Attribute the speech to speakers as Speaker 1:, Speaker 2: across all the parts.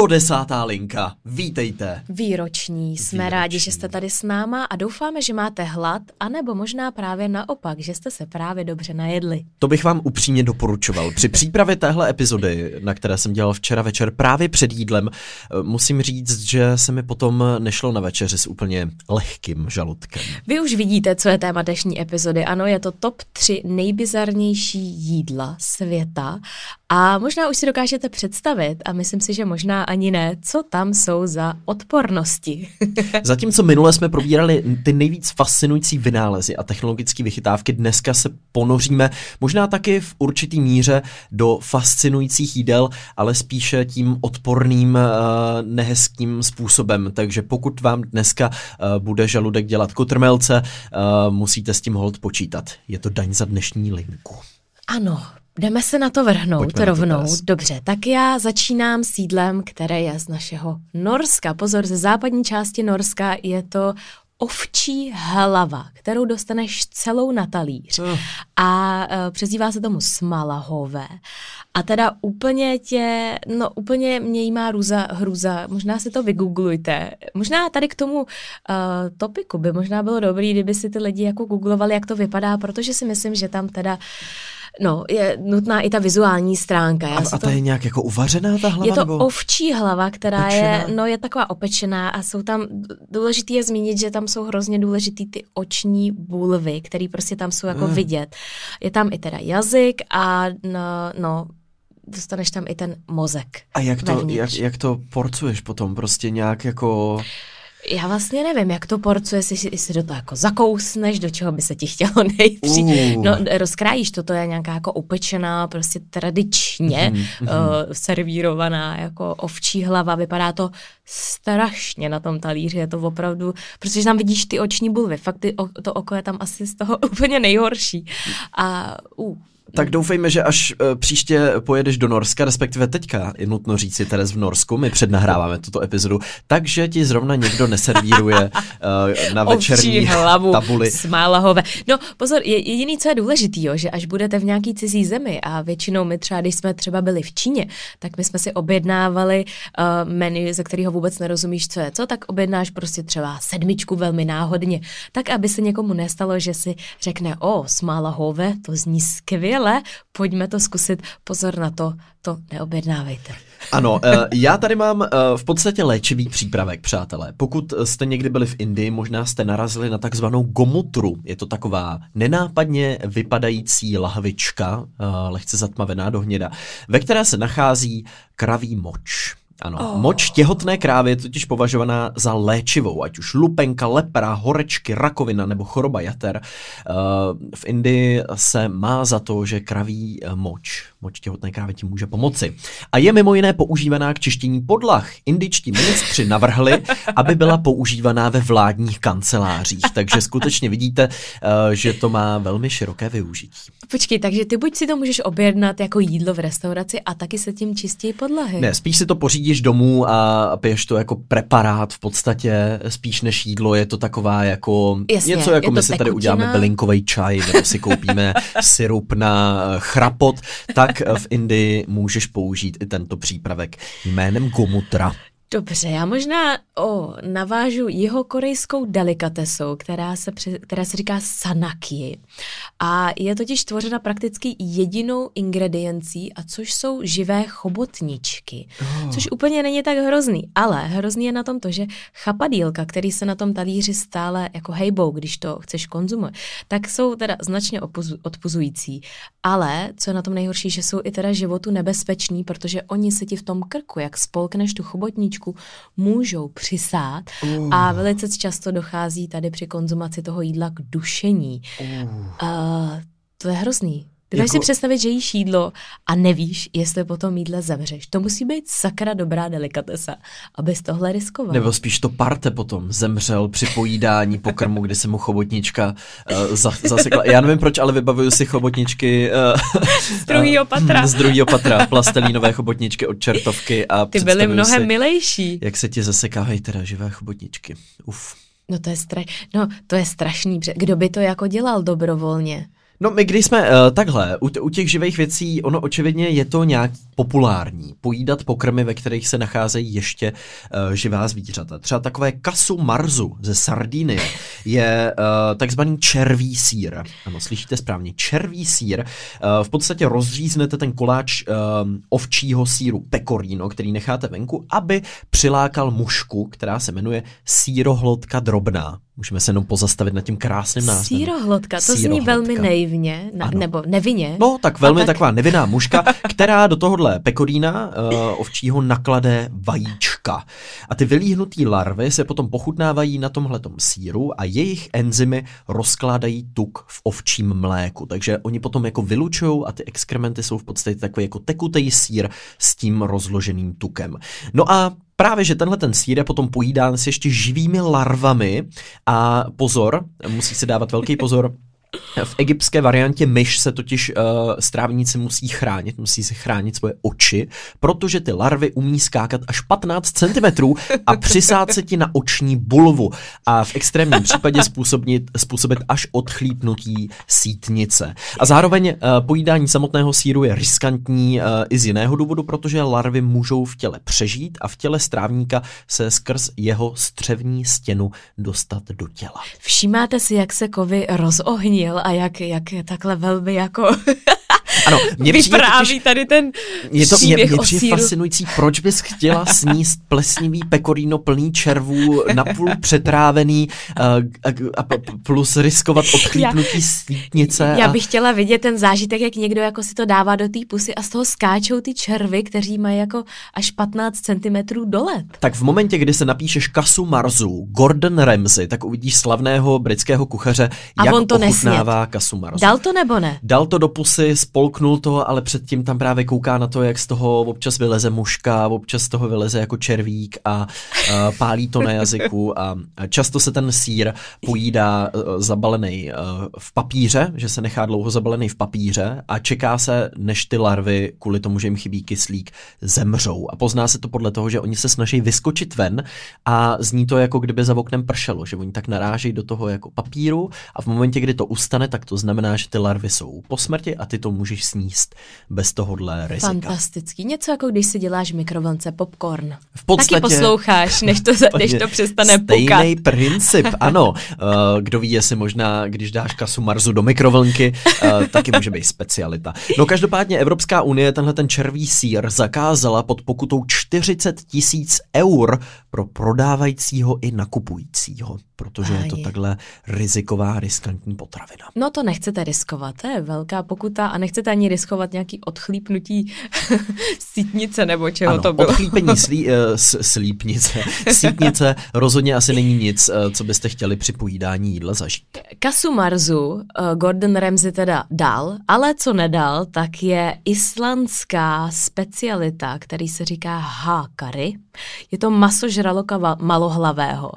Speaker 1: 110. linka. Vítejte.
Speaker 2: Výroční. Jsme Výroční. rádi, že jste tady s náma a doufáme, že máte hlad, anebo možná právě naopak, že jste se právě dobře najedli.
Speaker 1: To bych vám upřímně doporučoval. Při přípravě téhle epizody, na které jsem dělal včera večer právě před jídlem, musím říct, že se mi potom nešlo na večeři s úplně lehkým žaludkem.
Speaker 2: Vy už vidíte, co je téma dnešní epizody. Ano, je to top 3 nejbizarnější jídla světa a možná už si dokážete představit, a myslím si, že možná ani ne, co tam jsou za odpornosti.
Speaker 1: Zatímco minule jsme probírali ty nejvíc fascinující vynálezy a technologické vychytávky, dneska se ponoříme možná taky v určitý míře do fascinujících jídel, ale spíše tím odporným, uh, nehezkým způsobem. Takže pokud vám dneska uh, bude žaludek dělat kotrmelce, uh, musíte s tím hold počítat. Je to daň za dnešní linku.
Speaker 2: Ano, Jdeme se na to vrhnout Pojďme rovnou. To Dobře, tak já začínám sídlem, které je z našeho Norska. Pozor, ze západní části Norska je to ovčí hlava, kterou dostaneš celou na talíř. Uh. A uh, přezdívá se tomu smalahové. A teda úplně tě, no úplně mě jí má hruza, hruza. Možná si to vygooglujte. Možná tady k tomu uh, topiku by možná bylo dobrý, kdyby si ty lidi jako googlovali, jak to vypadá, protože si myslím, že tam teda uh, No, je nutná i ta vizuální stránka.
Speaker 1: Já a, a to, ta je nějak jako uvařená ta hlava?
Speaker 2: Je to
Speaker 1: nebo?
Speaker 2: ovčí hlava, která je, no je taková opečená a jsou tam, důležitý je zmínit, že tam jsou hrozně důležitý ty oční bulvy, které prostě tam jsou jako mm. vidět. Je tam i teda jazyk a no, no dostaneš tam i ten mozek.
Speaker 1: A jak to, jak, jak to porcuješ potom? Prostě nějak jako...
Speaker 2: Já vlastně nevím, jak to porcuje, jestli, jestli do toho jako zakousneš, do čeho by se ti chtělo nejpřít. Uh. No, rozkrájíš to, to je nějaká jako upečená, prostě tradičně mm-hmm. uh, servírovaná jako ovčí hlava. Vypadá to strašně na tom talíři, je to opravdu, protože tam vidíš ty oční bulvy, fakt ty, to oko je tam asi z toho úplně nejhorší. A uh,
Speaker 1: tak doufejme, že až uh, příště pojedeš do Norska, respektive teďka je nutno říci Teres v Norsku, my přednahráváme tuto epizodu, takže ti zrovna někdo neservíruje uh, na večerní
Speaker 2: hlavu
Speaker 1: tabuli.
Speaker 2: Smálahové. No pozor, je, jediný, co je důležitý, jo, že až budete v nějaký cizí zemi a většinou my třeba, když jsme třeba byli v Číně, tak my jsme si objednávali uh, menu, ze kterého vůbec nerozumíš, co je co, tak objednáš prostě třeba sedmičku velmi náhodně, tak aby se někomu nestalo, že si řekne, o, smálahové, to zní skvěle, skvěle, pojďme to zkusit, pozor na to, to neobjednávejte.
Speaker 1: Ano, eh, já tady mám eh, v podstatě léčivý přípravek, přátelé. Pokud jste někdy byli v Indii, možná jste narazili na takzvanou gomutru. Je to taková nenápadně vypadající lahvička, eh, lehce zatmavená do hněda, ve které se nachází kraví moč. Ano, oh. moč těhotné krávy je totiž považovaná za léčivou, ať už lupenka, lepra, horečky, rakovina nebo choroba jater. v Indii se má za to, že kraví moč moč těhotné krávy ti může pomoci. A je mimo jiné používaná k čištění podlah. Indičtí ministři navrhli, aby byla používaná ve vládních kancelářích. Takže skutečně vidíte, eh, že to má velmi široké využití.
Speaker 2: Počkej, takže ty buď si to můžeš objednat jako jídlo v restauraci a taky se tím čistí podlahy.
Speaker 1: Ne, spíš si to pořídíš domů a piješ to jako preparát v podstatě, spíš než jídlo. Je to taková jako Jasně, něco, jako my si tady uděláme bylinkový čaj, nebo si koupíme syrup na chrapot, tak tak v Indii můžeš použít i tento přípravek jménem Gomutra.
Speaker 2: Dobře, já možná o, navážu jeho korejskou delikatesou, která se, která se říká sanaki. A je totiž tvořena prakticky jedinou ingrediencí, a což jsou živé chobotničky. Oh. Což úplně není tak hrozný, ale hrozný je na tom to, že chapadílka, který se na tom talíři stále jako hejbou, když to chceš konzumovat, tak jsou teda značně odpuzující. Ale, co je na tom nejhorší, že jsou i teda životu nebezpeční, protože oni se ti v tom krku, jak spolkneš tu chobotničku, jídelníčku můžou přisát uh. a velice často dochází tady při konzumaci toho jídla k dušení. Uh. Uh, to je hrozný. Dokážeš jako... si představit, že jíš jídlo a nevíš, jestli po tom jídle zemřeš. To musí být sakra dobrá delikatesa, abys tohle riskoval.
Speaker 1: Nebo spíš to parte potom zemřel při pojídání pokrmu, kdy se mu chobotnička uh, zasekla. Já nevím proč, ale vybavuju si chobotničky uh,
Speaker 2: z druhého patra.
Speaker 1: z druhého patra, plastelínové chobotničky od čertovky. A
Speaker 2: Ty byly mnohem si, milejší.
Speaker 1: Jak se ti zasekávají teda živé chobotničky. Uf.
Speaker 2: No to je, stra... no, to je strašný. Kdo by to jako dělal dobrovolně?
Speaker 1: No my když jsme uh, takhle, u, u těch živých věcí, ono očividně je to nějak populární, pojídat pokrmy, ve kterých se nacházejí ještě uh, živá zvířata. Třeba takové kasu marzu ze Sardinie je uh, takzvaný červí sír. Ano, slyšíte správně, červí sír. Uh, v podstatě rozříznete ten koláč uh, ovčího síru pecorino, který necháte venku, aby přilákal mušku, která se jmenuje sírohlodka drobná. Můžeme se jenom pozastavit nad tím krásným názvem.
Speaker 2: Sírohlodka, to Sírohlodka. zní velmi naivně, na, nebo nevinně.
Speaker 1: No, tak velmi tak... taková nevinná muška, která do tohohle pekorína uh, ovčího naklade vajíčka. A ty vylíhnutý larvy se potom pochutnávají na tomhletom síru a jejich enzymy rozkládají tuk v ovčím mléku. Takže oni potom jako vylučují a ty exkrementy jsou v podstatě takový jako tekutý sír s tím rozloženým tukem. No a Právě, že tenhle ten sír je potom pojídán s ještě živými larvami. A pozor, musí se dávat velký pozor, v egyptské variantě myš se totiž uh, strávníci musí chránit, musí si chránit svoje oči, protože ty larvy umí skákat až 15 cm a přisát se ti na oční bulvu a v extrémním případě způsobit, způsobit až odchlípnutí sítnice. A zároveň uh, pojídání samotného síru je riskantní uh, i z jiného důvodu, protože larvy můžou v těle přežít a v těle strávníka se skrz jeho střevní stěnu dostat do těla.
Speaker 2: Všímáte si, jak se kovy rozohní zmínil a jak, jak takhle velmi jako
Speaker 1: ano, mě
Speaker 2: vypráví totiž, tady ten
Speaker 1: je to, mě, mě přijde fascinující, proč bys chtěla sníst plesnivý pekorino plný červů, napůl přetrávený uh, a, a plus riskovat odchlípnutí svítnice.
Speaker 2: Já bych chtěla vidět ten zážitek, jak někdo jako si to dává do té pusy a z toho skáčou ty červy, kteří mají jako až 15 cm dolet.
Speaker 1: Tak v momentě, kdy se napíšeš kasu Marzu, Gordon Ramsay, tak uvidíš slavného britského kuchaře, a jak on to ochutnává nesnět. kasu Marzu.
Speaker 2: Dal to nebo ne?
Speaker 1: Dal to do pusy, spolknul to, ale předtím tam právě kouká na to, jak z toho občas vyleze muška, občas z toho vyleze jako červík a, a pálí to na jazyku a často se ten sír pojídá uh, zabalený uh, v papíře, že se nechá dlouho zabalený v papíře a čeká se, než ty larvy, kvůli tomu, že jim chybí kyslík, zemřou. A pozná se to podle toho, že oni se snaží vyskočit ven a zní to jako kdyby za oknem pršelo, že oni tak narážejí do toho jako papíru a v momentě, kdy to ustane, tak to znamená, že ty larvy jsou po smrti a ty to můžeš sníst bez tohohle rizika.
Speaker 2: Fantastický. Něco jako když si děláš v mikrovlnce popcorn. V podstatě... Taky posloucháš, než to, než to přestane
Speaker 1: Stejný
Speaker 2: pukat.
Speaker 1: princip, ano. Uh, kdo ví, jestli možná, když dáš kasu marzu do mikrovlnky, uh, taky může být specialita. No každopádně Evropská unie tenhle ten červí sír zakázala pod pokutou 40 tisíc eur pro prodávajícího i nakupujícího, protože Aj. je to takhle riziková, riskantní potravina.
Speaker 2: No to nechcete riskovat, to je velká pokuta a nechcete ani riskovat nějaký odchlípnutí sítnice nebo čeho
Speaker 1: ano,
Speaker 2: to bylo.
Speaker 1: odchlípení slí, uh, slípnice, sítnice rozhodně asi není nic, uh, co byste chtěli při pojídání jídla zažít.
Speaker 2: Kasu Marzu uh, Gordon Ramsay teda dal, ale co nedal, tak je islandská specialita, který se říká hákary. Je to maso žraloka malohlavého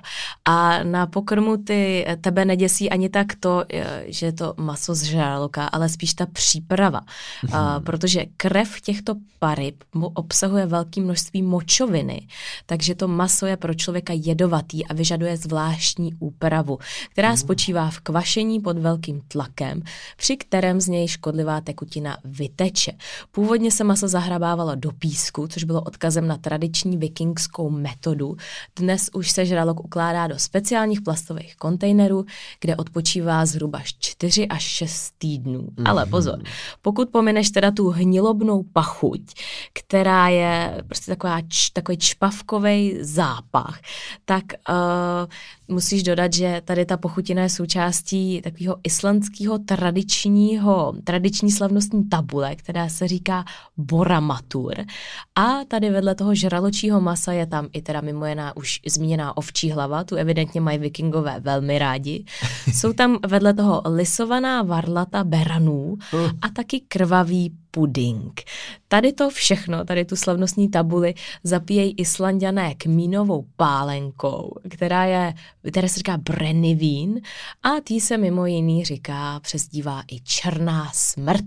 Speaker 2: a na pokrmu ty tebe neděsí ani tak to, že je to maso z žraloka, ale spíš ta příprava, mm-hmm. uh, protože krev těchto paryb obsahuje velké množství močoviny, takže to maso je pro člověka jedovatý a vyžaduje zvláštní úpravu, která mm. spočívá v kvašení pod velkým tlakem, při kterém z něj škodlivá tekutina vyteče. Původně se maso zahrabávalo do písku, což bylo odkazem na tradiční vikingskou metodu. Dnes už se žralok ukládá do speciálních plastových kontejnerů, kde odpočívá zhruba 4 až 6 týdnů. Mm. Ale pozor, pokud pomineš teda tu hnilobnou pachuť, která je prostě taková, takový čpavkový zápach, tak uh, musíš dodat, že tady ta pochutina je součástí takového islandského tradičního, tradiční slavnostní tabule, která se říká boramatur. A tady vedle toho žraločího masa je tam i teda mimo jiná už zmíněná ovčí hlava, tu evidentně mají vikingové velmi rádi. Jsou tam vedle toho lisovaná varlata beranů a taky krvavý puding. Tady to všechno, tady tu slavnostní tabuli zapíjejí islandiané kmínovou pálenkou, která je, která se říká brennivín a tý se mimo jiný říká, přezdívá i černá smrt.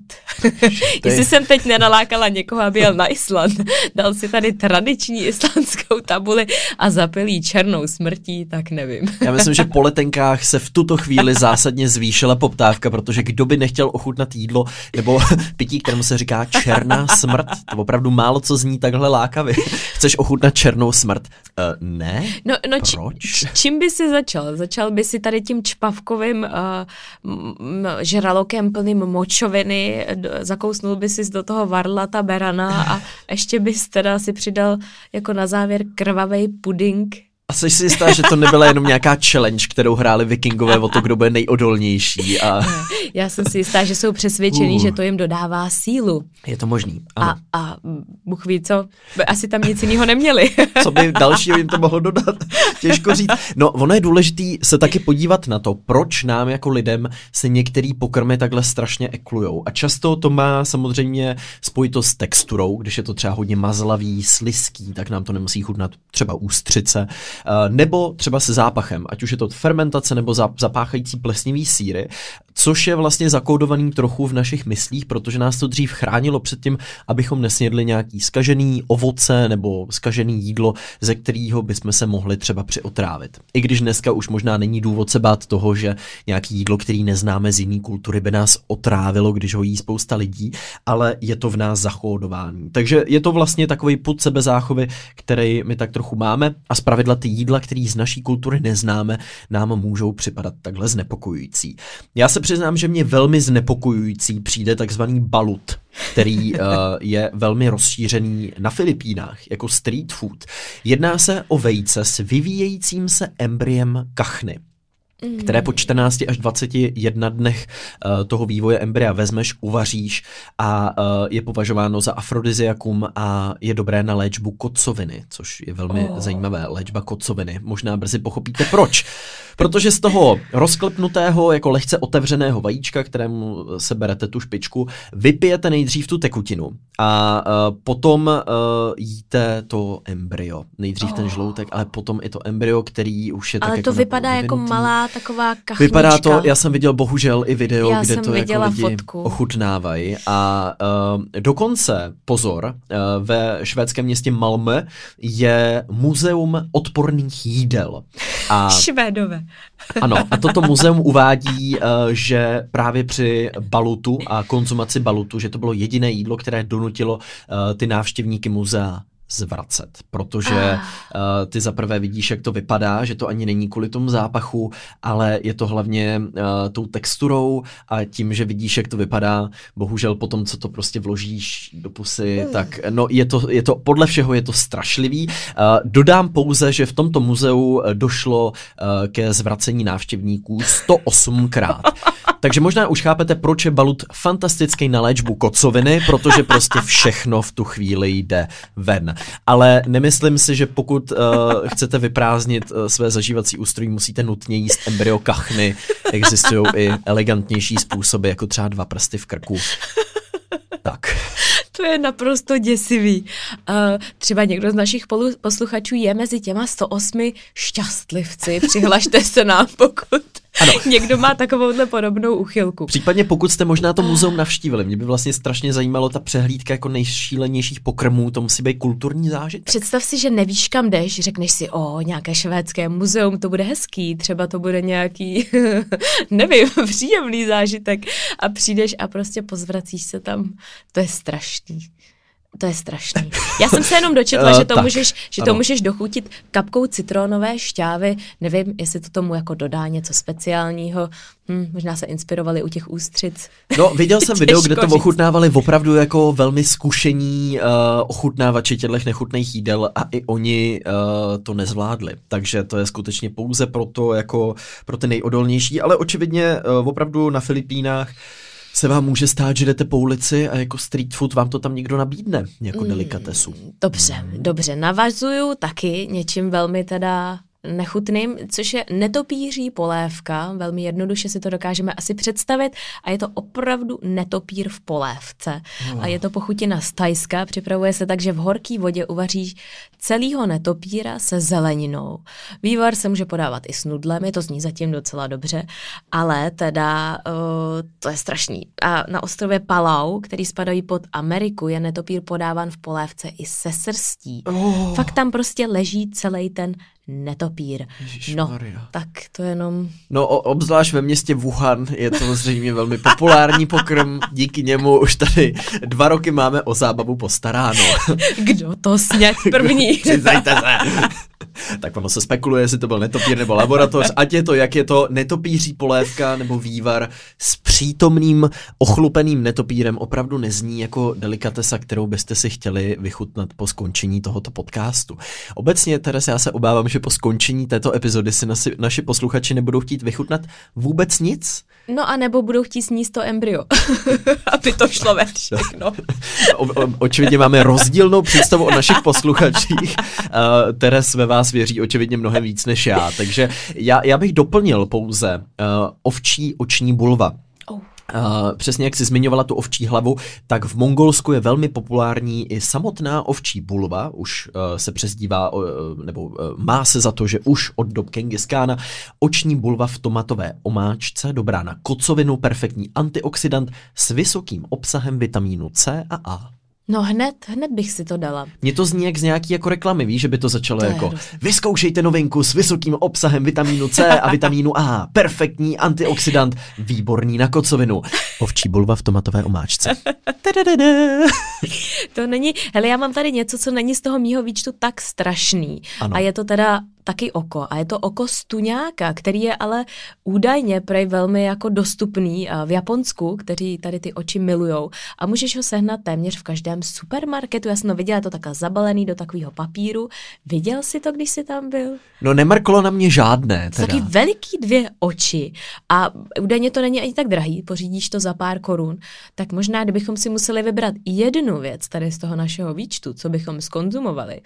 Speaker 2: Jestli jsem teď nenalákala někoho, aby jel na Island, dal si tady tradiční islandskou tabuli a zapil jí černou smrtí, tak nevím.
Speaker 1: Já myslím, že po letenkách se v tuto chvíli zásadně zvýšila poptávka, protože kdo by nechtěl ochutnat jídlo nebo pití, kterému se říká černá smrt, to opravdu málo co zní takhle lákavě. Chceš ochutnat černou smrt? Uh, ne?
Speaker 2: No, no
Speaker 1: Proč?
Speaker 2: Či, čím by si začal? Začal by si tady tím čpavkovým uh, žralokem plným močoviny, do, zakousnul by si do toho varlata berana a ještě bys teda si přidal jako na závěr krvavý puding
Speaker 1: a jsi si jistá, že to nebyla jenom nějaká challenge, kterou hráli vikingové o to, kdo bude nejodolnější. A...
Speaker 2: Já jsem si jistá, že jsou přesvědčení, uh. že to jim dodává sílu.
Speaker 1: Je to možný.
Speaker 2: Ano. A, a Bůh ví co, asi tam nic jiného neměli.
Speaker 1: co by dalšího jim to mohlo dodat? Těžko říct. No, ono je důležitý se taky podívat na to, proč nám jako lidem se některý pokrmy takhle strašně eklujou. A často to má samozřejmě spojitost s texturou, když je to třeba hodně mazlavý, sliský, tak nám to nemusí chutnat třeba ústřice nebo třeba se zápachem, ať už je to fermentace nebo zapáchající plesnivý síry, což je vlastně zakódovaný trochu v našich myslích, protože nás to dřív chránilo před tím, abychom nesnědli nějaký skažený ovoce nebo skažený jídlo, ze kterého bychom se mohli třeba přiotrávit. I když dneska už možná není důvod se bát toho, že nějaký jídlo, který neznáme z jiné kultury, by nás otrávilo, když ho jí spousta lidí, ale je to v nás zakódování. Takže je to vlastně takový put sebezáchovy, který my tak trochu máme a zpravidla ty jídla, které z naší kultury neznáme, nám můžou připadat takhle znepokojující. Já se přiznám, že mě velmi znepokojující přijde takzvaný balut, který uh, je velmi rozšířený na Filipínách jako street food. Jedná se o vejce s vyvíjejícím se embryem kachny které po 14 až 21 dnech uh, toho vývoje embrya vezmeš, uvaříš a uh, je považováno za afrodiziakum a je dobré na léčbu kocoviny, což je velmi oh. zajímavé. Léčba kocoviny. Možná brzy pochopíte proč. Protože z toho rozklepnutého, jako lehce otevřeného vajíčka, kterému se berete tu špičku, vypijete nejdřív tu tekutinu a uh, potom uh, jíte to embryo. Nejdřív oh. ten žloutek, ale potom i to embryo, který už je
Speaker 2: ale
Speaker 1: tak
Speaker 2: to
Speaker 1: jako
Speaker 2: vypadá jako malá taková kachnička.
Speaker 1: Vypadá to, já jsem viděl bohužel i video,
Speaker 2: já
Speaker 1: kde to jako lidi
Speaker 2: fotku.
Speaker 1: ochutnávají a uh, dokonce, pozor, uh, ve švédském městě Malmö je muzeum odporných jídel.
Speaker 2: A, Švédové.
Speaker 1: ano, a toto muzeum uvádí, uh, že právě při balutu a konzumaci balutu, že to bylo jediné jídlo, které donutilo uh, ty návštěvníky muzea zvracet, protože ah. uh, ty zaprvé vidíš, jak to vypadá, že to ani není kvůli tomu zápachu, ale je to hlavně uh, tou texturou a tím, že vidíš, jak to vypadá, bohužel potom, co to prostě vložíš do pusy, mm. tak no je to, je to, podle všeho je to strašlivý. Uh, dodám pouze, že v tomto muzeu došlo uh, ke zvracení návštěvníků 108krát. Takže možná už chápete, proč je balut fantastický na léčbu kocoviny, protože prostě všechno v tu chvíli jde ven. Ale nemyslím si, že pokud uh, chcete vyprázdnit uh, své zažívací ústrojí, musíte nutně jíst embryo kachny. Existují i elegantnější způsoby, jako třeba dva prsty v krku. Tak.
Speaker 2: To je naprosto děsivý. Uh, třeba někdo z našich posluchačů je mezi těma 108 šťastlivci. Přihlašte se nám, pokud ano. Někdo má takovouhle podobnou uchylku.
Speaker 1: Případně pokud jste možná to muzeum navštívili, mě by vlastně strašně zajímalo ta přehlídka jako nejšílenějších pokrmů, to musí být kulturní zážitek.
Speaker 2: Představ si, že nevíš kam jdeš, řekneš si, o, nějaké švédské muzeum, to bude hezký, třeba to bude nějaký, nevím, příjemný zážitek a přijdeš a prostě pozvracíš se tam, to je strašný. To je strašný. Já jsem se jenom dočetla, že, to, můžeš, že to můžeš dochutit kapkou citronové šťávy. Nevím, jestli to tomu jako dodá něco speciálního. Hm, možná se inspirovali u těch ústřic.
Speaker 1: No, viděl jsem video, kde to říct. ochutnávali opravdu jako velmi zkušení uh, ochutnávači těchto nechutných jídel a i oni uh, to nezvládli. Takže to je skutečně pouze pro to, jako pro ty nejodolnější, ale očividně uh, opravdu na Filipínách se vám může stát, že jdete po ulici a jako street food vám to tam někdo nabídne, jako mm, delikatesu.
Speaker 2: Dobře, dobře, navazuju taky něčím velmi teda nechutným, což je netopíří polévka. Velmi jednoduše si to dokážeme asi představit a je to opravdu netopír v polévce. Oh. A je to pochutina z Tajska. Připravuje se tak, že v horké vodě uvaříš celého netopíra se zeleninou. Vývar se může podávat i s nudlem, je to zní zatím docela dobře, ale teda uh, to je strašný. A na ostrově Palau, který spadají pod Ameriku, je netopír podáván v polévce i se srstí. Oh. Fakt tam prostě leží celý ten netopír. No, tak to jenom...
Speaker 1: No, obzvlášť ve městě Wuhan je to zřejmě velmi populární pokrm, díky němu už tady dva roky máme o zábavu postaráno.
Speaker 2: Kdo to sněd první?
Speaker 1: Přiznajte se. tak ono se spekuluje, jestli to byl netopír nebo laboratoř, ať je to, jak je to netopíří polévka nebo vývar s přítomným ochlupeným netopírem opravdu nezní jako delikatesa, kterou byste si chtěli vychutnat po skončení tohoto podcastu. Obecně, Teres, já se obávám, že po skončení této epizody si nasi, naši posluchači nebudou chtít vychutnat vůbec nic.
Speaker 2: No a nebo budou chtít sníst to embryo, aby to šlo ve všechno.
Speaker 1: očividně máme rozdílnou představu o našich posluchačích. Uh, Teres ve vás věří očividně mnohem víc než já, takže já, já bych doplnil pouze uh, ovčí oční bulva. Uh, přesně jak jsi zmiňovala tu ovčí hlavu, tak v Mongolsku je velmi populární i samotná ovčí bulva, už uh, se přezdívá, uh, nebo má se za to, že už od dob Kengis oční bulva v tomatové omáčce, dobrá na kocovinu, perfektní antioxidant s vysokým obsahem vitamínu C a A.
Speaker 2: No hned, hned bych si to dala.
Speaker 1: Mně to zní jak z nějaký jako reklamy, víš, že by to začalo to jako vyzkoušejte novinku s vysokým obsahem vitamínu C a vitamínu A, perfektní antioxidant, výborný na kocovinu. Ovčí bulva v tomatové omáčce.
Speaker 2: to není, hele, já mám tady něco, co není z toho mýho výčtu tak strašný. Ano. A je to teda taky oko. A je to oko stuňáka, který je ale údajně prej velmi jako dostupný v Japonsku, kteří tady ty oči milujou. A můžeš ho sehnat téměř v každém supermarketu. Já jsem to viděla, je to takhle zabalený do takového papíru. Viděl jsi to, když jsi tam byl?
Speaker 1: No nemarklo na mě žádné.
Speaker 2: Teda. Taky veliký dvě oči. A údajně to není ani tak drahý, pořídíš to za pár korun. Tak možná, kdybychom si museli vybrat jednu věc tady z toho našeho výčtu, co bychom skonzumovali,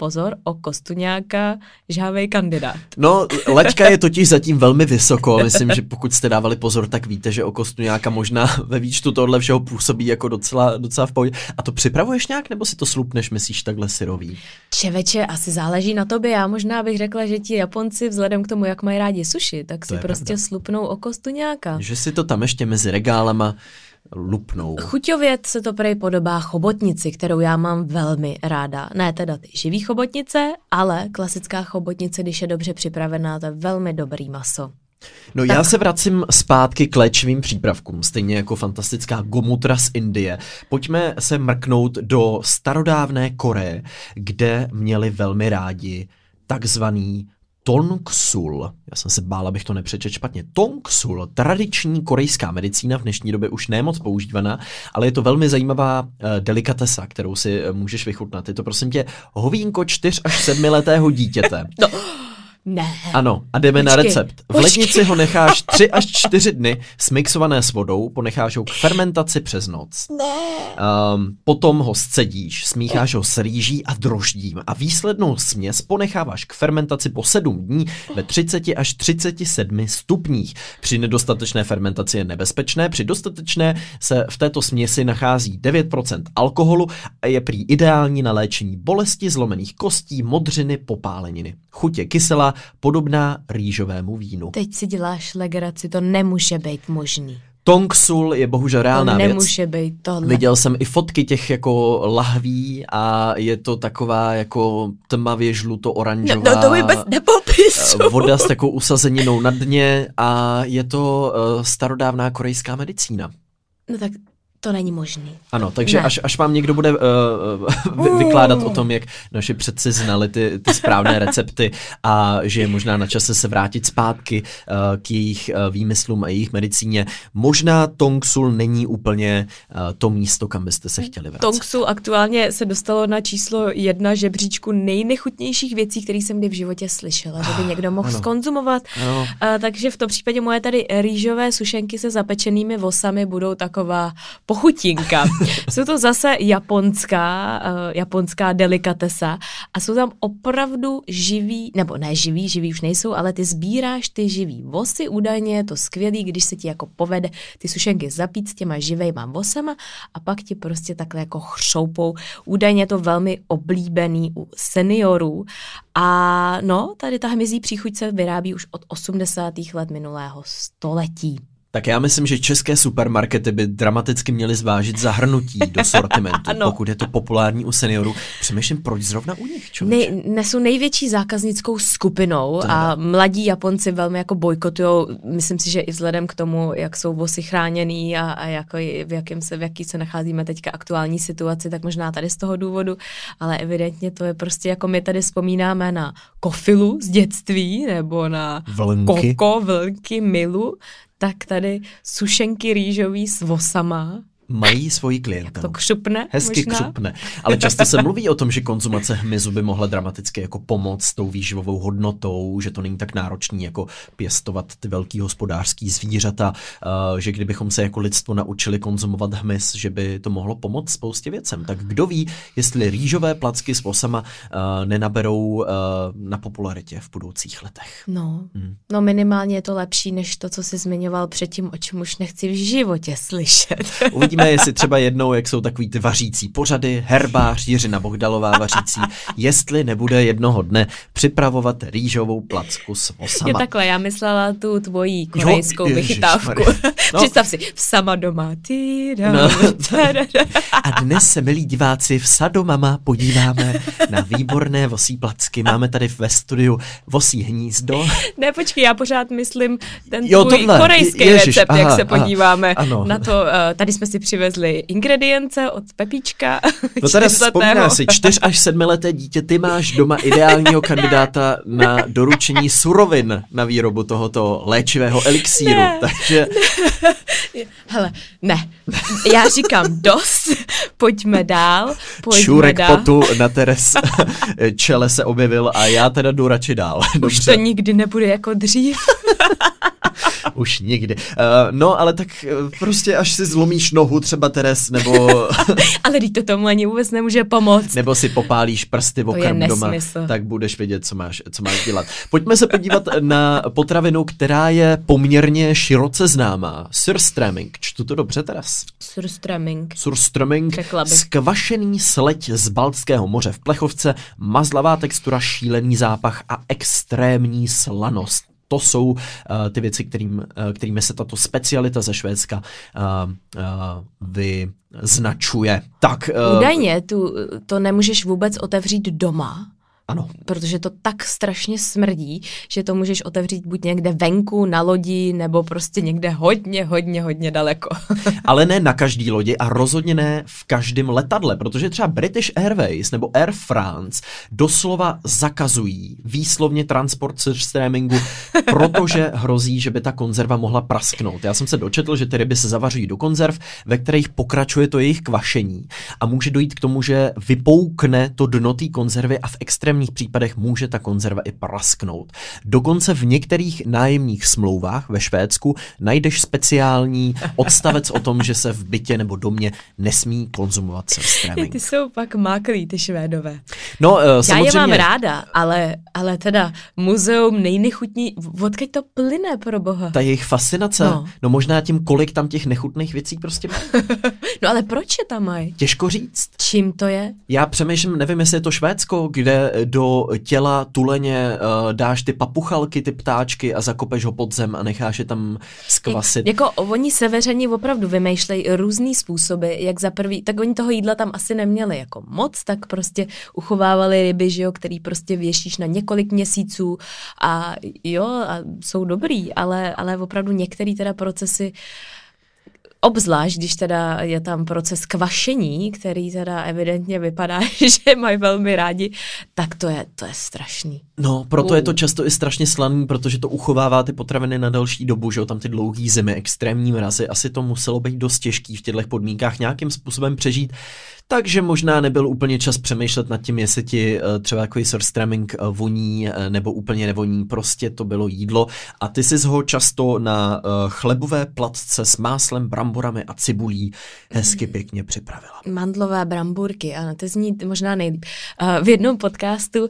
Speaker 2: pozor, o Kostuňáka, žávej kandidát.
Speaker 1: No, laťka je totiž zatím velmi vysoko. Myslím, že pokud jste dávali pozor, tak víte, že o Kostuňáka možná ve výčtu tohle všeho působí jako docela, docela v pohodě. A to připravuješ nějak, nebo si to slupneš, myslíš takhle syrový?
Speaker 2: Čeveče, asi záleží na tobě. Já možná bych řekla, že ti Japonci vzhledem k tomu, jak mají rádi suši, tak si prostě pravda. slupnou o Kostuňáka.
Speaker 1: Že si to tam ještě mezi regálama lupnou.
Speaker 2: Chuťově se to prej podobá chobotnici, kterou já mám velmi ráda. Ne teda ty živý chobotnice, ale klasická chobotnice, když je dobře připravená, to je velmi dobrý maso.
Speaker 1: No tak. já se vracím zpátky k léčivým přípravkům, stejně jako fantastická gomutra z Indie. Pojďme se mrknout do starodávné Koreje, kde měli velmi rádi takzvaný Tongsul. Já jsem se bál, abych to nepřečet špatně. Tongsul, tradiční korejská medicína, v dnešní době už nemoc používaná, ale je to velmi zajímavá uh, delikatesa, kterou si uh, můžeš vychutnat. Je to prosím tě hovínko 4 až 7 letého dítěte.
Speaker 2: No. Ne.
Speaker 1: Ano, a jdeme počkej, na recept. V lednici ho necháš 3 až 4 dny smixované s vodou, ponecháš ho k fermentaci přes noc.
Speaker 2: Ne.
Speaker 1: Um, potom ho scedíš, smícháš ho s rýží a droždím a výslednou směs ponecháváš k fermentaci po 7 dní ve 30 až 37 stupních. Při nedostatečné fermentaci je nebezpečné, při dostatečné se v této směsi nachází 9% alkoholu a je prý ideální na léčení bolesti, zlomených kostí, modřiny, popáleniny. Chuť je podobná rýžovému vínu.
Speaker 2: Teď si děláš legraci, to nemůže být možný.
Speaker 1: Tongsul je bohužel reálná
Speaker 2: to
Speaker 1: nemůže
Speaker 2: věc. být tohle.
Speaker 1: Viděl jsem i fotky těch jako lahví a je to taková jako tmavě žluto-oranžová.
Speaker 2: No, no to vůbec nepopisu.
Speaker 1: Eh, voda s takovou usazeninou na dně a je to uh, starodávná korejská medicína.
Speaker 2: No tak to není možný.
Speaker 1: Ano, takže až, až vám někdo bude uh, vy, vykládat o tom, jak naši předci znali ty, ty správné recepty a že je možná na čase se vrátit zpátky uh, k jejich uh, výmyslům a jejich medicíně, možná Tongsul není úplně uh, to místo, kam byste se chtěli vrátit.
Speaker 2: Tongsul aktuálně se dostalo na číslo jedna žebříčku nejnechutnějších věcí, které jsem kdy v životě slyšela, že by někdo mohl ano. skonzumovat. Ano. Uh, takže v tom případě moje tady rýžové sušenky se zapečenými vosami budou taková pochutinka. jsou to zase japonská, uh, japonská delikatesa a jsou tam opravdu živí, nebo ne živí, živí už nejsou, ale ty sbíráš ty živý vosy, údajně je to skvělý, když se ti jako povede ty sušenky zapít s těma živejma vosama a pak ti prostě takhle jako chřoupou. Údajně je to velmi oblíbený u seniorů a no, tady ta hmyzí příchuť se vyrábí už od 80. let minulého století.
Speaker 1: Tak já myslím, že české supermarkety by dramaticky měly zvážit zahrnutí do sortimentu, pokud je to populární u seniorů. Přemýšlím, proč zrovna u nich,
Speaker 2: Nej, Nesou největší zákaznickou skupinou a mladí Japonci velmi jako bojkotují. Myslím si, že i vzhledem k tomu, jak jsou vosy chráněný a, a jako v, jakém se, v jaký se nacházíme teďka aktuální situaci, tak možná tady z toho důvodu, ale evidentně to je prostě jako my tady vzpomínáme na kofilu z dětství nebo na
Speaker 1: vlnky.
Speaker 2: koko, vlnky, milu, tak tady sušenky rýžový s vosama
Speaker 1: mají svoji klientelu.
Speaker 2: Jak to křupne
Speaker 1: Hezky
Speaker 2: možná?
Speaker 1: křupne. Ale často se mluví o tom, že konzumace hmyzu by mohla dramaticky jako pomoct s tou výživovou hodnotou, že to není tak náročný jako pěstovat ty velký hospodářský zvířata, uh, že kdybychom se jako lidstvo naučili konzumovat hmyz, že by to mohlo pomoct spoustě věcem. Tak kdo ví, jestli rýžové placky s posama uh, nenaberou uh, na popularitě v budoucích letech.
Speaker 2: No, hmm. no minimálně je to lepší, než to, co jsi zmiňoval předtím, o čem už nechci v životě slyšet.
Speaker 1: Uvidíme, Uvidíme, jestli třeba jednou, jak jsou takový ty vařící pořady, herbář Jiřina Bohdalová vařící, jestli nebude jednoho dne připravovat rýžovou placku s osama.
Speaker 2: Je takhle, já myslela tu tvojí korejskou jo, vychytávku. No. Představ si, v sama doma. No.
Speaker 1: A dnes se, milí diváci, v Sadomama podíváme na výborné vosí placky. Máme tady ve studiu vosí hnízdo.
Speaker 2: Ne, počkej, já pořád myslím ten jo, tvůj tohle. korejský Ježiš, recept, aha, jak se podíváme aha, na to. Uh, tady jsme si přivezli ingredience od Pepíčka.
Speaker 1: No teda vzpomíná si, čtyř až sedmileté dítě, ty máš doma ideálního kandidáta na doručení surovin na výrobu tohoto léčivého elixíru. Ne, takže...
Speaker 2: Ne. Hele, ne. Já říkám dost, pojďme dál. Pojďme
Speaker 1: Čurek
Speaker 2: dál.
Speaker 1: potu na Teres čele se objevil a já teda jdu radši dál.
Speaker 2: Dobře. Už to nikdy nebude jako dřív.
Speaker 1: Už nikdy. Uh, no, ale tak uh, prostě až si zlomíš nohu třeba Teres, nebo...
Speaker 2: ale teď to tomu ani vůbec nemůže pomoct.
Speaker 1: Nebo si popálíš prsty v okrem doma, tak budeš vědět, co máš, co máš dělat. Pojďme se podívat na potravinu, která je poměrně široce známá. Surströmming. Čtu to dobře, Teres?
Speaker 2: Surströmming.
Speaker 1: Surströmming. Skvašený sleď z Baltského moře v plechovce, mazlavá textura, šílený zápach a extrémní slanost to jsou uh, ty věci, kterým, uh, kterými se tato specialita ze Švédska uh, uh, vyznačuje. Tak,
Speaker 2: uh, Údajně tu, to nemůžeš vůbec otevřít doma,
Speaker 1: ano.
Speaker 2: Protože to tak strašně smrdí, že to můžeš otevřít buď někde venku, na lodi, nebo prostě někde hodně, hodně, hodně daleko.
Speaker 1: Ale ne na každý lodi a rozhodně ne v každém letadle, protože třeba British Airways nebo Air France doslova zakazují výslovně transport se streamingu, protože hrozí, že by ta konzerva mohla prasknout. Já jsem se dočetl, že ty ryby se zavařují do konzerv, ve kterých pokračuje to jejich kvašení a může dojít k tomu, že vypoukne to dno té konzervy a v extrémní extrémních případech může ta konzerva i prasknout. Dokonce v některých nájemních smlouvách ve Švédsku najdeš speciální odstavec o tom, že se v bytě nebo domě nesmí konzumovat surströmming.
Speaker 2: Ty jsou pak máklí, ty Švédové.
Speaker 1: No, uh, samozřejmě...
Speaker 2: Já je mám ráda, ale, ale teda muzeum nejnechutní, odkud to plyne pro boha?
Speaker 1: Ta jejich fascinace, no. no možná tím, kolik tam těch nechutných věcí prostě má.
Speaker 2: no ale proč je tam mají?
Speaker 1: Těžko říct.
Speaker 2: Čím to je?
Speaker 1: Já přemýšlím, nevím, jestli je to Švédsko, kde do těla tuleně uh, dáš ty papuchalky, ty ptáčky a zakopeš ho pod zem a necháš je tam skvasit.
Speaker 2: Jak, jako oni severani opravdu vymýšlejí různý způsoby, jak za prvý, tak oni toho jídla tam asi neměli jako moc, tak prostě uchovávali ryby, že jo, který prostě věšíš na několik měsíců a jo, a jsou dobrý, ale, ale opravdu některé teda procesy uh, Obzvlášť, když teda je tam proces kvašení, který teda evidentně vypadá, že mají velmi rádi, tak to je, to je strašný.
Speaker 1: No, proto uh. je to často i strašně slaný, protože to uchovává ty potraviny na další dobu, že jo, tam ty dlouhý zimy, extrémní mrazy, asi to muselo být dost těžký v těchto podmínkách nějakým způsobem přežít. Takže možná nebyl úplně čas přemýšlet nad tím, jestli ti uh, třeba takový surströmming uh, voní uh, nebo úplně nevoní. Prostě to bylo jídlo a ty jsi ho často na chlebové platce s máslem, bram bramborami a cibulí hezky pěkně připravila.
Speaker 2: Mandlové bramburky, ano, to zní možná nejlíp. V jednom podcastu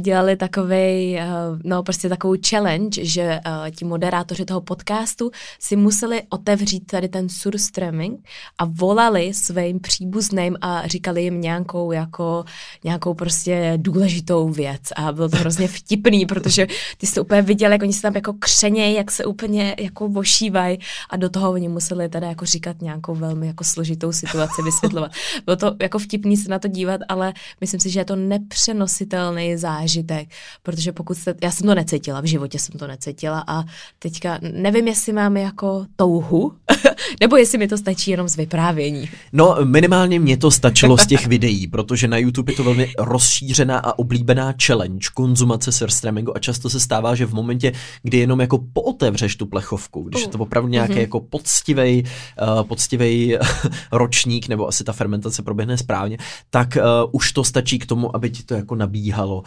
Speaker 2: dělali takovej, no prostě takovou challenge, že ti moderátoři toho podcastu si museli otevřít tady ten surströmming a volali svým příbuzným a říkali jim nějakou jako nějakou prostě důležitou věc a bylo to hrozně vtipný, protože ty jsi to úplně viděl, jak oni se tam jako křenějí, jak se úplně jako vošívají a do toho oni museli teda jako říkat nějakou velmi jako složitou situaci, vysvětlovat. Bylo to jako vtipný se na to dívat, ale myslím si, že je to nepřenositelný zážitek, protože pokud jste, já jsem to necítila, v životě jsem to necítila a teďka nevím, jestli mám jako touhu, nebo jestli mi to stačí jenom z vyprávění.
Speaker 1: No, minimálně mě to stačilo z těch videí, protože na YouTube je to velmi rozšířená a oblíbená challenge konzumace surstreamingu a často se stává, že v momentě, kdy jenom jako pootevřeš tu plechovku, když je to opravdu nějaký mm-hmm. jako poctivej, uh, poctivej ročník, nebo asi ta fermentace proběhne správně, tak uh, už to stačí k tomu, aby ti to jako nabíhalo, uh,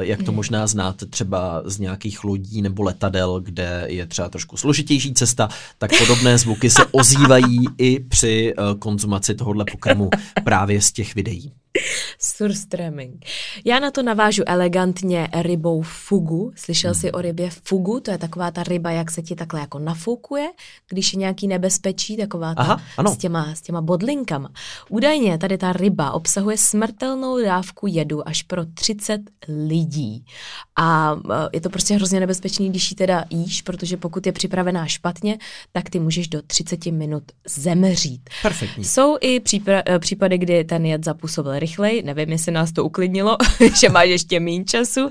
Speaker 1: jak to mm. možná znáte třeba z nějakých lodí nebo letadel, kde je třeba trošku složitější cesta, tak podobné zvuky se ozývají i při uh, konzumaci tohohle pokrmu právě z těch videí.
Speaker 2: Surströmming. Já na to navážu elegantně rybou fugu. Slyšel hmm. jsi o rybě fugu? To je taková ta ryba, jak se ti takhle jako nafoukuje, když je nějaký nebezpečí, taková ta Aha, ano. S, těma, s těma bodlinkama. Údajně tady ta ryba obsahuje smrtelnou dávku jedu až pro 30 lidí. A e, je to prostě hrozně nebezpečný, když ji teda jíš, protože pokud je připravená špatně, tak ty můžeš do 30 minut zemřít.
Speaker 1: Perfektní.
Speaker 2: Jsou i e, případy, kdy ten jed zapůsobil rychleji, nevím, jestli nás to uklidnilo, že máš ještě méně času.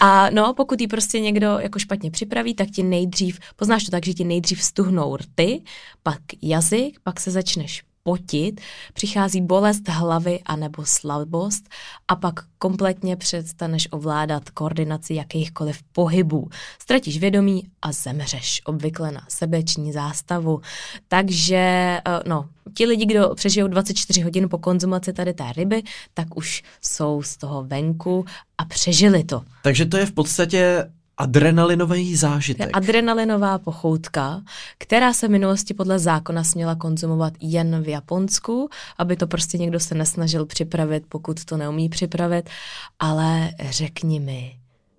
Speaker 2: A no, pokud ji prostě někdo jako špatně připraví, tak ti nejdřív, poznáš to tak, že ti nejdřív stuhnou rty, pak jazyk, pak se začneš potit, přichází bolest hlavy anebo slabost a pak kompletně přestaneš ovládat koordinaci jakýchkoliv pohybů. Ztratíš vědomí a zemřeš, obvykle na sebeční zástavu. Takže, eh, no, ti lidi, kdo přežijou 24 hodin po konzumaci tady té ryby, tak už jsou z toho venku a přežili to.
Speaker 1: Takže to je v podstatě adrenalinový zážitek.
Speaker 2: Adrenalinová pochoutka, která se v minulosti podle zákona směla konzumovat jen v Japonsku, aby to prostě někdo se nesnažil připravit, pokud to neumí připravit, ale řekni mi,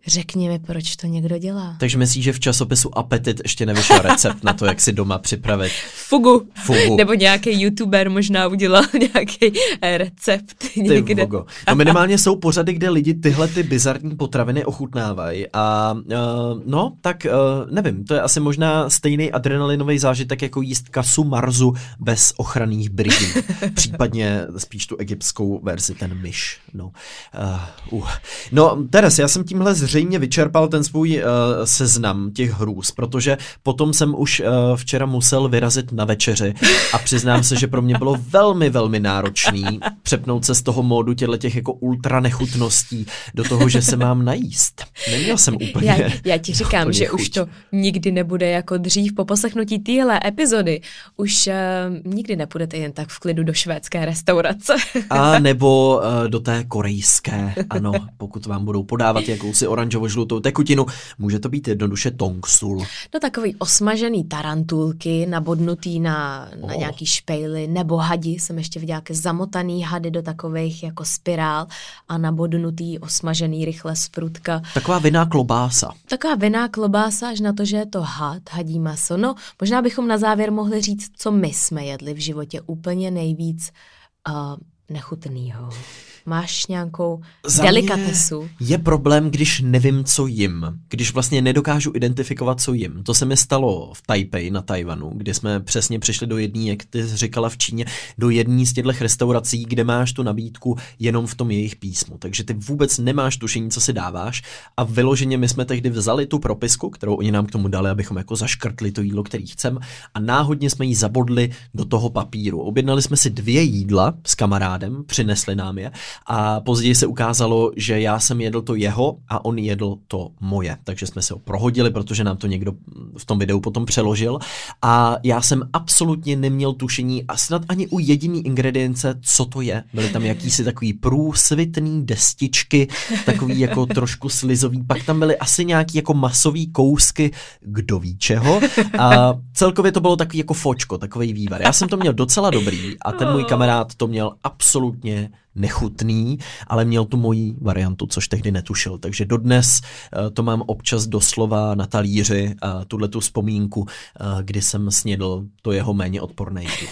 Speaker 2: Řekni mi, proč to někdo dělá.
Speaker 1: Takže myslíš, že v časopisu Apetit ještě nevyšel recept na to, jak si doma připravit
Speaker 2: fugu. fugu. Nebo nějaký youtuber možná udělal nějaký eh, recept někde. Fugu.
Speaker 1: No minimálně jsou pořady, kde lidi tyhle ty bizarní potraviny ochutnávají a uh, no, tak uh, nevím, to je asi možná stejný adrenalinový zážitek jako jíst kasu marzu bez ochranných brýlí. Případně spíš tu egyptskou verzi, ten myš. No, uh, uh. no Teres, já jsem tímhle zřejmě zřejmě vyčerpal ten svůj uh, seznam těch hrůz, protože potom jsem už uh, včera musel vyrazit na večeři a přiznám se, že pro mě bylo velmi, velmi náročný přepnout se z toho módu těchto těch jako ultra nechutností do toho, že se mám najíst. Neměl jsem úplně
Speaker 2: Já, já ti říkám, že chuť. už to nikdy nebude jako dřív. Po poslechnutí téhle epizody už uh, nikdy nepůjdete jen tak v klidu do švédské restaurace.
Speaker 1: a nebo uh, do té korejské, ano, pokud vám budou podávat jakousi oranž oranžovo-žlutou tekutinu. Může to být jednoduše tongsul.
Speaker 2: No takový osmažený tarantulky, nabodnutý na, na oh. nějaký špejly, nebo hadi, jsem ještě viděla jaké zamotaný hady do takových jako spirál a nabodnutý, osmažený rychle z prutka.
Speaker 1: Taková vinná klobása.
Speaker 2: Taková vinná klobása, až na to, že je to had, hadí maso. No, možná bychom na závěr mohli říct, co my jsme jedli v životě úplně nejvíc uh, nechutnýho. Máš nějakou Za delikatesu?
Speaker 1: Je problém, když nevím, co jim. Když vlastně nedokážu identifikovat, co jim. To se mi stalo v Taipei na Tajvanu, kde jsme přesně přišli do jedné, jak ty říkala v Číně, do jedné z těchto restaurací, kde máš tu nabídku jenom v tom jejich písmu. Takže ty vůbec nemáš tušení, co si dáváš. A vyloženě my jsme tehdy vzali tu propisku, kterou oni nám k tomu dali, abychom jako zaškrtli to jídlo, který chceme, a náhodně jsme ji zabodli do toho papíru. Objednali jsme si dvě jídla s kamarádem, přinesli nám je a později se ukázalo, že já jsem jedl to jeho a on jedl to moje. Takže jsme se ho prohodili, protože nám to někdo v tom videu potom přeložil a já jsem absolutně neměl tušení a snad ani u jediný ingredience, co to je. Byly tam jakýsi takový průsvitný destičky, takový jako trošku slizový, pak tam byly asi nějaký jako masový kousky, kdo ví čeho a celkově to bylo takový jako fočko, takový vývar. Já jsem to měl docela dobrý a ten můj kamarád to měl absolutně nechutný, ale měl tu moji variantu, což tehdy netušil. Takže dodnes uh, to mám občas doslova na talíři, uh, tuhle tu vzpomínku, uh, kdy jsem snědl to jeho méně odporné jídlo.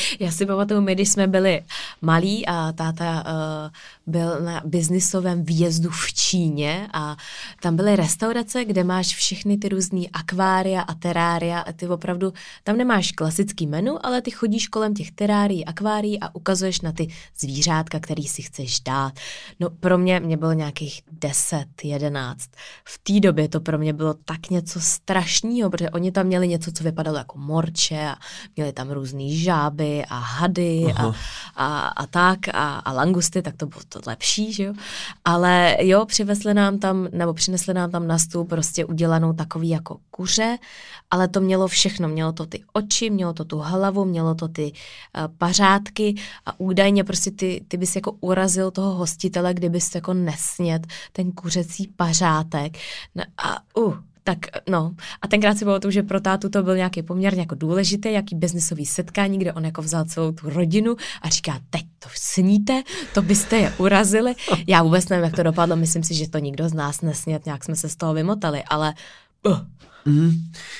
Speaker 2: Já si pamatuju, my když jsme byli malí a táta uh, byl na biznisovém výjezdu v Číně a tam byly restaurace, kde máš všechny ty různé akvária a terária a ty opravdu, tam nemáš klasický menu, ale ty chodíš kolem těch terárií, akvárií a ukazuješ na ty zvířátka, který si chceš dát. No pro mě, mě bylo nějakých 10, 11. V té době to pro mě bylo tak něco strašného, protože oni tam měli něco, co vypadalo jako morče a měli tam různé žáby a hady a, a, a tak a, a langusty, tak to bylo to lepší, že jo. Ale jo, přivezli nám tam, nebo přinesli nám tam na stůl prostě udělanou takový jako kuře, ale to mělo všechno. Mělo to ty oči, mělo to tu hlavu, mělo to ty uh, pařádky a údajně prostě ty, ty bys jako urazil toho hostitele, kdybys jako nesnět ten kuřecí pařátek. No a uh, tak no, a tenkrát si bylo to, že pro tátu to byl nějaký poměrně jako důležité, jaký biznisový setkání, kde on jako vzal celou tu rodinu a říká, teď to sníte, to byste je urazili. Já vůbec nevím, jak to dopadlo, myslím si, že to nikdo z nás nesnět, nějak jsme se z toho vymotali, ale uh, Mm.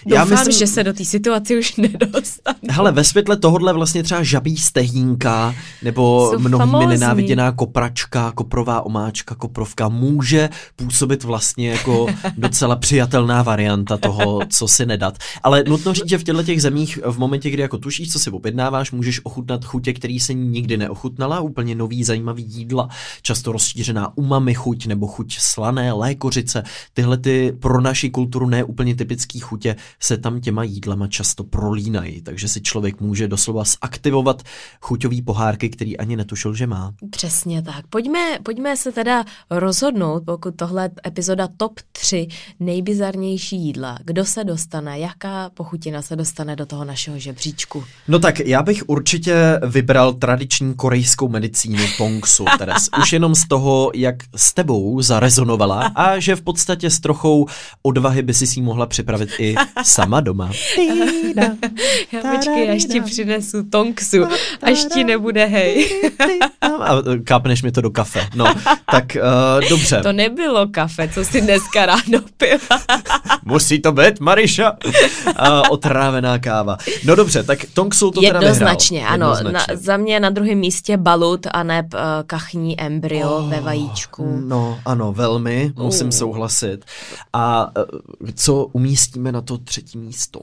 Speaker 2: Já Doufám, myslím, že se do té situace už nedostane.
Speaker 1: Hele, ve světle tohohle vlastně třeba žabí stehínka nebo Jsou mnohými famózní. nenáviděná kopračka, koprová omáčka, koprovka může působit vlastně jako docela přijatelná varianta toho, co si nedat. Ale nutno říct, že v těchto těch zemích v momentě, kdy jako tušíš, co si objednáváš, můžeš ochutnat chutě, který se nikdy neochutnala, úplně nový zajímavý jídla, často rozšířená umami chuť nebo chuť slané, lékořice. Tyhle ty pro naši kulturu ne úplně typické typické chutě se tam těma jídlama často prolínají, takže si člověk může doslova zaktivovat chuťový pohárky, který ani netušil, že má.
Speaker 2: Přesně tak. Pojďme, pojďme se teda rozhodnout, pokud tohle epizoda top 3 nejbizarnější jídla. Kdo se dostane, jaká pochutina se dostane do toho našeho žebříčku?
Speaker 1: No tak já bych určitě vybral tradiční korejskou medicínu Tongsu, Teres. Už jenom z toho, jak s tebou zarezonovala a že v podstatě s trochou odvahy by si si mohla připravit připravit i sama doma.
Speaker 2: Já počkej, až ti přinesu tonksu, až ti nebude hej.
Speaker 1: A kápneš mi to do kafe. No, tak uh, dobře.
Speaker 2: To nebylo kafe, co si dneska ráno pila.
Speaker 1: Musí to být, Mariša. Uh, otrávená káva. No dobře, tak tonksu to
Speaker 2: Jednoznačně, teda ano. Jednoznačně. Na, za mě na druhém místě balut a ne uh, kachní embryo oh, ve vajíčku.
Speaker 1: No, ano, velmi, musím uh. souhlasit. A uh, co umí umístíme na to třetí místo?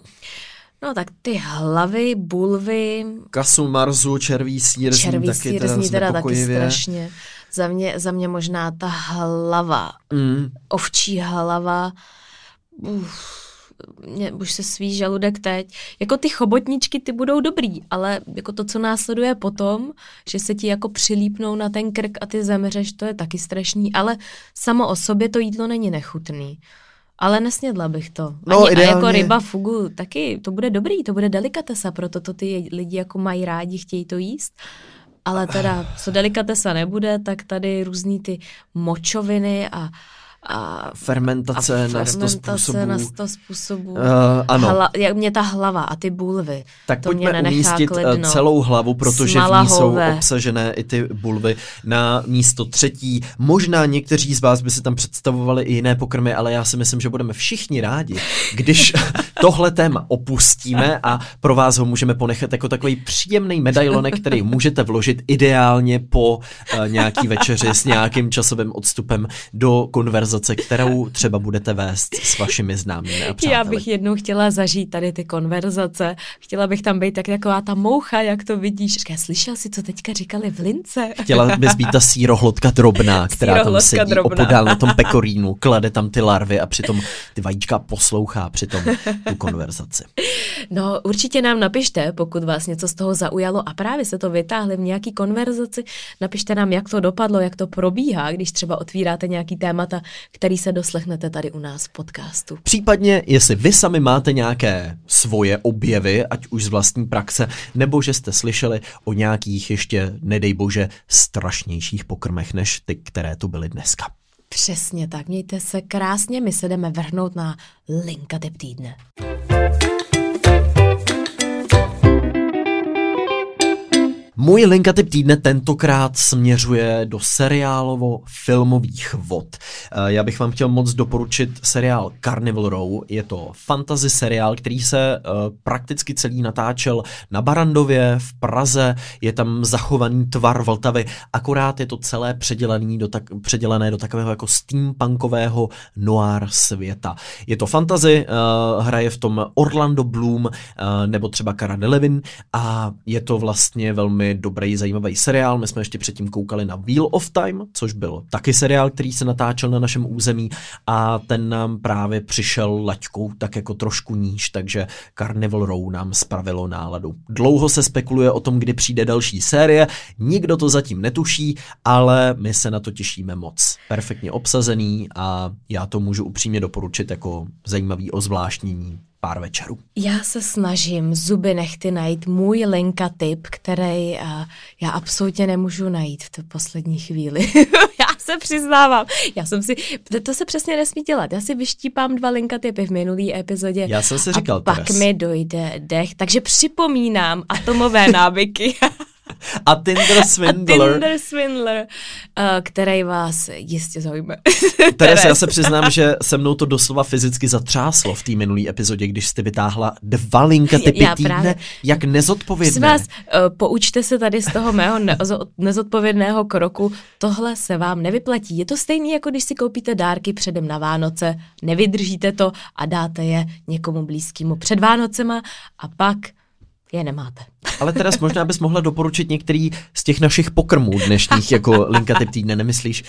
Speaker 2: No tak ty hlavy, bulvy...
Speaker 1: Kasu, marzu, červí sír, červí taky sír teda, teda taky strašně.
Speaker 2: Za mě, za mě možná ta hlava, mm. ovčí hlava, uf, mě už se sví žaludek teď. Jako ty chobotničky, ty budou dobrý, ale jako to, co následuje potom, že se ti jako přilípnou na ten krk a ty zemřeš, to je taky strašný, ale samo o sobě to jídlo není nechutný. Ale nesnědla bych to. No, Ani, a jako ryba fugu taky, to bude dobrý, to bude delikatesa, proto to ty lidi jako mají rádi, chtějí to jíst. Ale teda, co delikatesa nebude, tak tady různý ty močoviny a
Speaker 1: a fermentace, a fermentace na sto způsobů.
Speaker 2: na způsobů. Uh, ano. Hla, jak mě ta hlava a ty bulvy.
Speaker 1: Tak
Speaker 2: to
Speaker 1: pojďme mě umístit eh, klidno. celou hlavu, protože v ní jsou obsažené i ty bulvy na místo třetí. Možná někteří z vás by si tam představovali i jiné pokrmy, ale já si myslím, že budeme všichni rádi, když tohle téma opustíme a pro vás ho můžeme ponechat jako takový příjemný medailonek, který můžete vložit ideálně po uh, nějaký večeři s nějakým časovým odstupem do konverzace konverzace, kterou třeba budete vést s vašimi známými a přáteli.
Speaker 2: Já bych jednou chtěla zažít tady ty konverzace. Chtěla bych tam být tak taková ta moucha, jak to vidíš. Říká, slyšel jsi, co teďka říkali v lince?
Speaker 1: Chtěla bys být ta sírohlodka drobná, která sírohlodka tam sedí drobná. opodál na tom pekorínu, klade tam ty larvy a přitom ty vajíčka poslouchá přitom tu konverzaci.
Speaker 2: No určitě nám napište, pokud vás něco z toho zaujalo a právě se to vytáhli v nějaký konverzaci, napište nám, jak to dopadlo, jak to probíhá, když třeba otvíráte nějaký témata, který se doslechnete tady u nás v podcastu.
Speaker 1: Případně, jestli vy sami máte nějaké svoje objevy, ať už z vlastní praxe, nebo že jste slyšeli o nějakých ještě, nedej bože, strašnějších pokrmech než ty, které tu byly dneska.
Speaker 2: Přesně tak, mějte se krásně, my se jdeme vrhnout na linka týdne.
Speaker 1: Můj linkatyp týdne tentokrát směřuje do seriálovo-filmových vod. Eh, já bych vám chtěl moc doporučit seriál Carnival Row. Je to fantasy seriál, který se uh, prakticky celý natáčel na Barandově, v Praze. Je tam zachovaný tvar Vltavy, akorát je to celé předělené do, tak, předělené do takového jako steampunkového noir světa. Je to fantasy, uh, hraje v tom Orlando Bloom nebo třeba Cara Delevingne a je to vlastně velmi dobrý, zajímavý seriál. My jsme ještě předtím koukali na Wheel of Time, což byl taky seriál, který se natáčel na našem území a ten nám právě přišel laťkou tak jako trošku níž, takže Carnival Row nám spravilo náladu. Dlouho se spekuluje o tom, kdy přijde další série, nikdo to zatím netuší, ale my se na to těšíme moc. Perfektně obsazený a já to můžu upřímně doporučit jako zajímavý ozvláštnění pár večerů.
Speaker 2: Já se snažím zuby nechty najít můj Lenka tip, který uh, já absolutně nemůžu najít v té poslední chvíli. já se přiznávám. Já jsem si, to se přesně nesmí dělat. Já si vyštípám dva Lenka typy v minulý epizodě.
Speaker 1: Já jsem si říkal
Speaker 2: a pak
Speaker 1: teraz.
Speaker 2: mi dojde dech. Takže připomínám atomové návyky.
Speaker 1: A Tinder Swindler.
Speaker 2: A Tinder Swindler, uh, který vás jistě zaujme.
Speaker 1: Teres, já se přiznám, že se mnou to doslova fyzicky zatřáslo v té minulé epizodě, když jste vytáhla dva linka typy já týdne, právě. jak nezodpovědné.
Speaker 2: vás, uh, poučte se tady z toho mého ne- nezodpovědného kroku, tohle se vám nevyplatí. Je to stejné, jako když si koupíte dárky předem na Vánoce, nevydržíte to a dáte je někomu blízkému před Vánocema a pak je nemáte.
Speaker 1: Ale teraz možná bys mohla doporučit některý z těch našich pokrmů dnešních jako linka typ týdne, nemyslíš?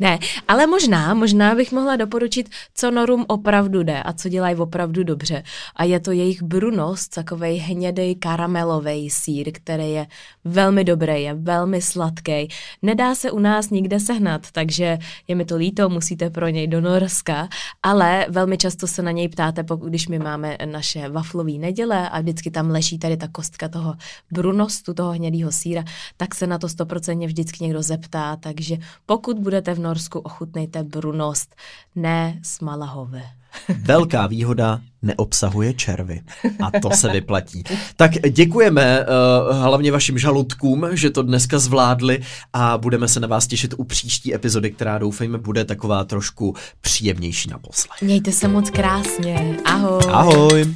Speaker 2: Ne, ale možná, možná bych mohla doporučit, co Norum opravdu jde a co dělají opravdu dobře. A je to jejich Brunos, takový hnědý karamelový sír, který je velmi dobrý, je velmi sladký. Nedá se u nás nikde sehnat, takže je mi to líto, musíte pro něj do Norska, ale velmi často se na něj ptáte, pokud když my máme naše waflové neděle a vždycky tam leží tady ta kostka toho toho brunostu, toho hnědého síra, tak se na to stoprocentně vždycky někdo zeptá, takže pokud budete v Norsku, ochutnejte brunost, ne smalahové.
Speaker 1: Velká výhoda neobsahuje červy. A to se vyplatí. Tak děkujeme uh, hlavně vašim žaludkům, že to dneska zvládli a budeme se na vás těšit u příští epizody, která doufejme bude taková trošku příjemnější na poslech.
Speaker 2: Mějte se moc krásně. Ahoj.
Speaker 1: Ahoj.